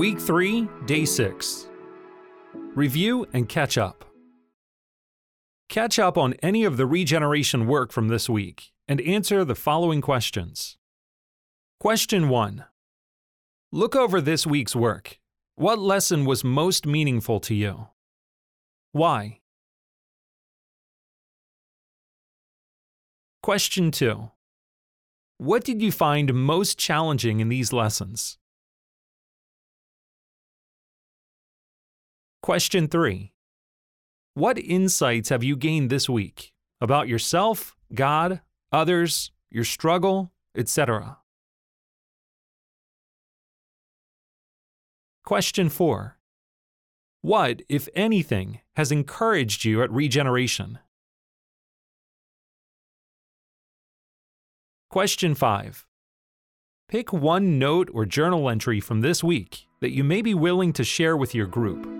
Week 3, Day 6. Review and catch up. Catch up on any of the regeneration work from this week and answer the following questions. Question 1. Look over this week's work. What lesson was most meaningful to you? Why? Question 2. What did you find most challenging in these lessons? Question 3. What insights have you gained this week about yourself, God, others, your struggle, etc.? Question 4. What, if anything, has encouraged you at regeneration? Question 5. Pick one note or journal entry from this week that you may be willing to share with your group.